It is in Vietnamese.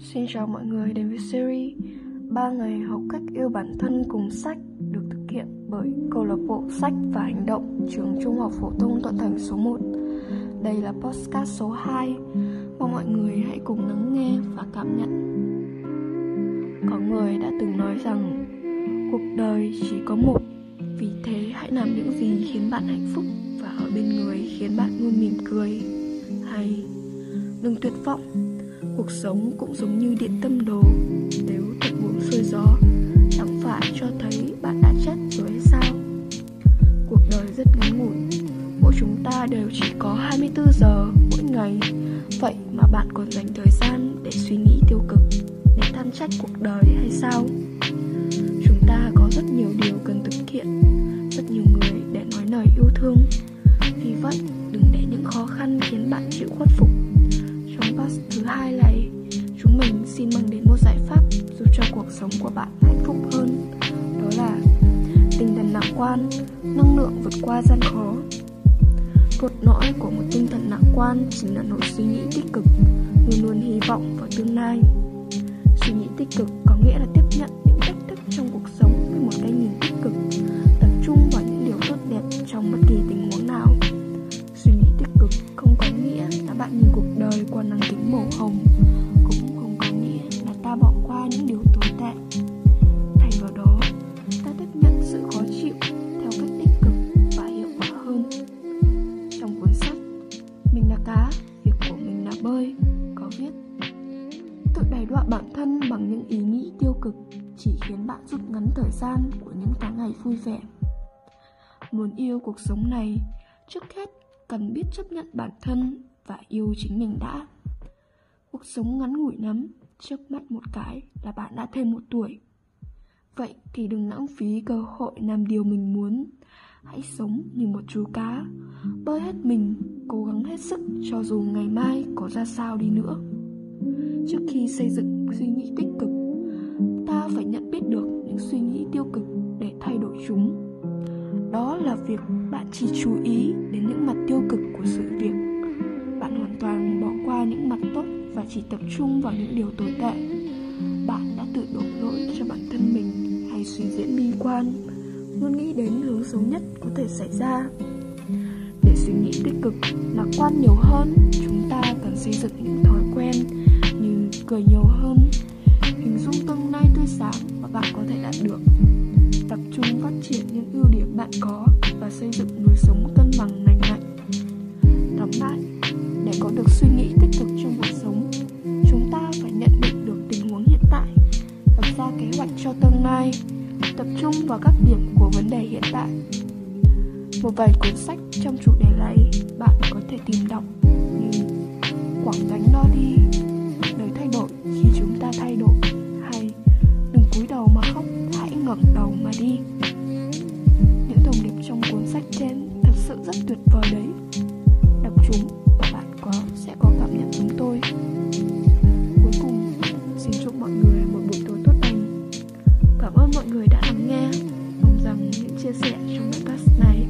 Xin chào mọi người đến với series 3 ngày học cách yêu bản thân cùng sách được thực hiện bởi câu lạc bộ sách và hành động trường Trung học phổ thông Thuận Thành số 1. Đây là podcast số 2. Mong mọi người hãy cùng lắng nghe và cảm nhận. Có người đã từng nói rằng cuộc đời chỉ có một, vì thế hãy làm những gì khiến bạn hạnh phúc và ở bên người khiến bạn luôn mỉm cười. Hay đừng tuyệt vọng cuộc sống cũng giống như điện tâm đồ. Nếu thuận buồm xuôi gió, chẳng phải cho thấy bạn đã chết rồi hay sao? Cuộc đời rất ngắn ngủi, mỗi chúng ta đều chỉ có 24 giờ mỗi ngày. Vậy mà bạn còn dành thời gian để suy nghĩ tiêu cực, để than trách cuộc đời hay sao? Chúng ta có rất nhiều điều cần thực hiện, rất nhiều người để nói lời yêu thương. Vì vậy, đừng để những khó khăn khiến bạn chịu khuất phục. Sống của bạn hạnh phúc hơn. Đó là tinh thần lạc quan, năng lượng vượt qua gian khó. Cốt lõi của một tinh thần lạc quan chính là nỗi suy nghĩ tích cực, luôn luôn hy vọng vào tương lai. Suy nghĩ tích cực có nghĩa là tiếp đọa bản thân bằng những ý nghĩ tiêu cực chỉ khiến bạn rút ngắn thời gian của những tháng ngày vui vẻ. Muốn yêu cuộc sống này, trước hết cần biết chấp nhận bản thân và yêu chính mình đã. Cuộc sống ngắn ngủi lắm trước mắt một cái là bạn đã thêm một tuổi. Vậy thì đừng lãng phí cơ hội làm điều mình muốn. Hãy sống như một chú cá, bơi hết mình, cố gắng hết sức cho dù ngày mai có ra sao đi nữa trước khi xây dựng suy nghĩ tích cực, ta phải nhận biết được những suy nghĩ tiêu cực để thay đổi chúng. Đó là việc bạn chỉ chú ý đến những mặt tiêu cực của sự việc. Bạn hoàn toàn bỏ qua những mặt tốt và chỉ tập trung vào những điều tồi tệ. Bạn đã tự đổ lỗi cho bản thân mình hay suy diễn bi quan, luôn nghĩ đến hướng xấu nhất có thể xảy ra. Để suy nghĩ tích cực lạc quan nhiều hơn, chúng ta cần xây dựng những thói quen cười nhiều hơn. Hình dung tương lai tươi sáng mà bạn có thể đạt được. Tập trung phát triển những ưu điểm bạn có và xây dựng lối sống cân bằng lành mạnh. Tóm lại, để có được suy nghĩ tích cực trong cuộc sống, chúng ta phải nhận định được tình huống hiện tại, lập ra kế hoạch cho tương lai, tập trung vào các điểm của vấn đề hiện tại. Một vài cuốn sách trong chủ đề này bạn có thể tìm đọc. Hãy tàu đầu mà đi. Những thông điệp trong cuốn sách trên thật sự rất tuyệt vời đấy. Đọc chúng và bạn có, sẽ có cảm nhận chúng tôi. Cuối cùng, xin chúc mọi người một buổi tối tốt lành. Cảm ơn mọi người đã lắng nghe. Mong rằng những chia sẻ trong podcast này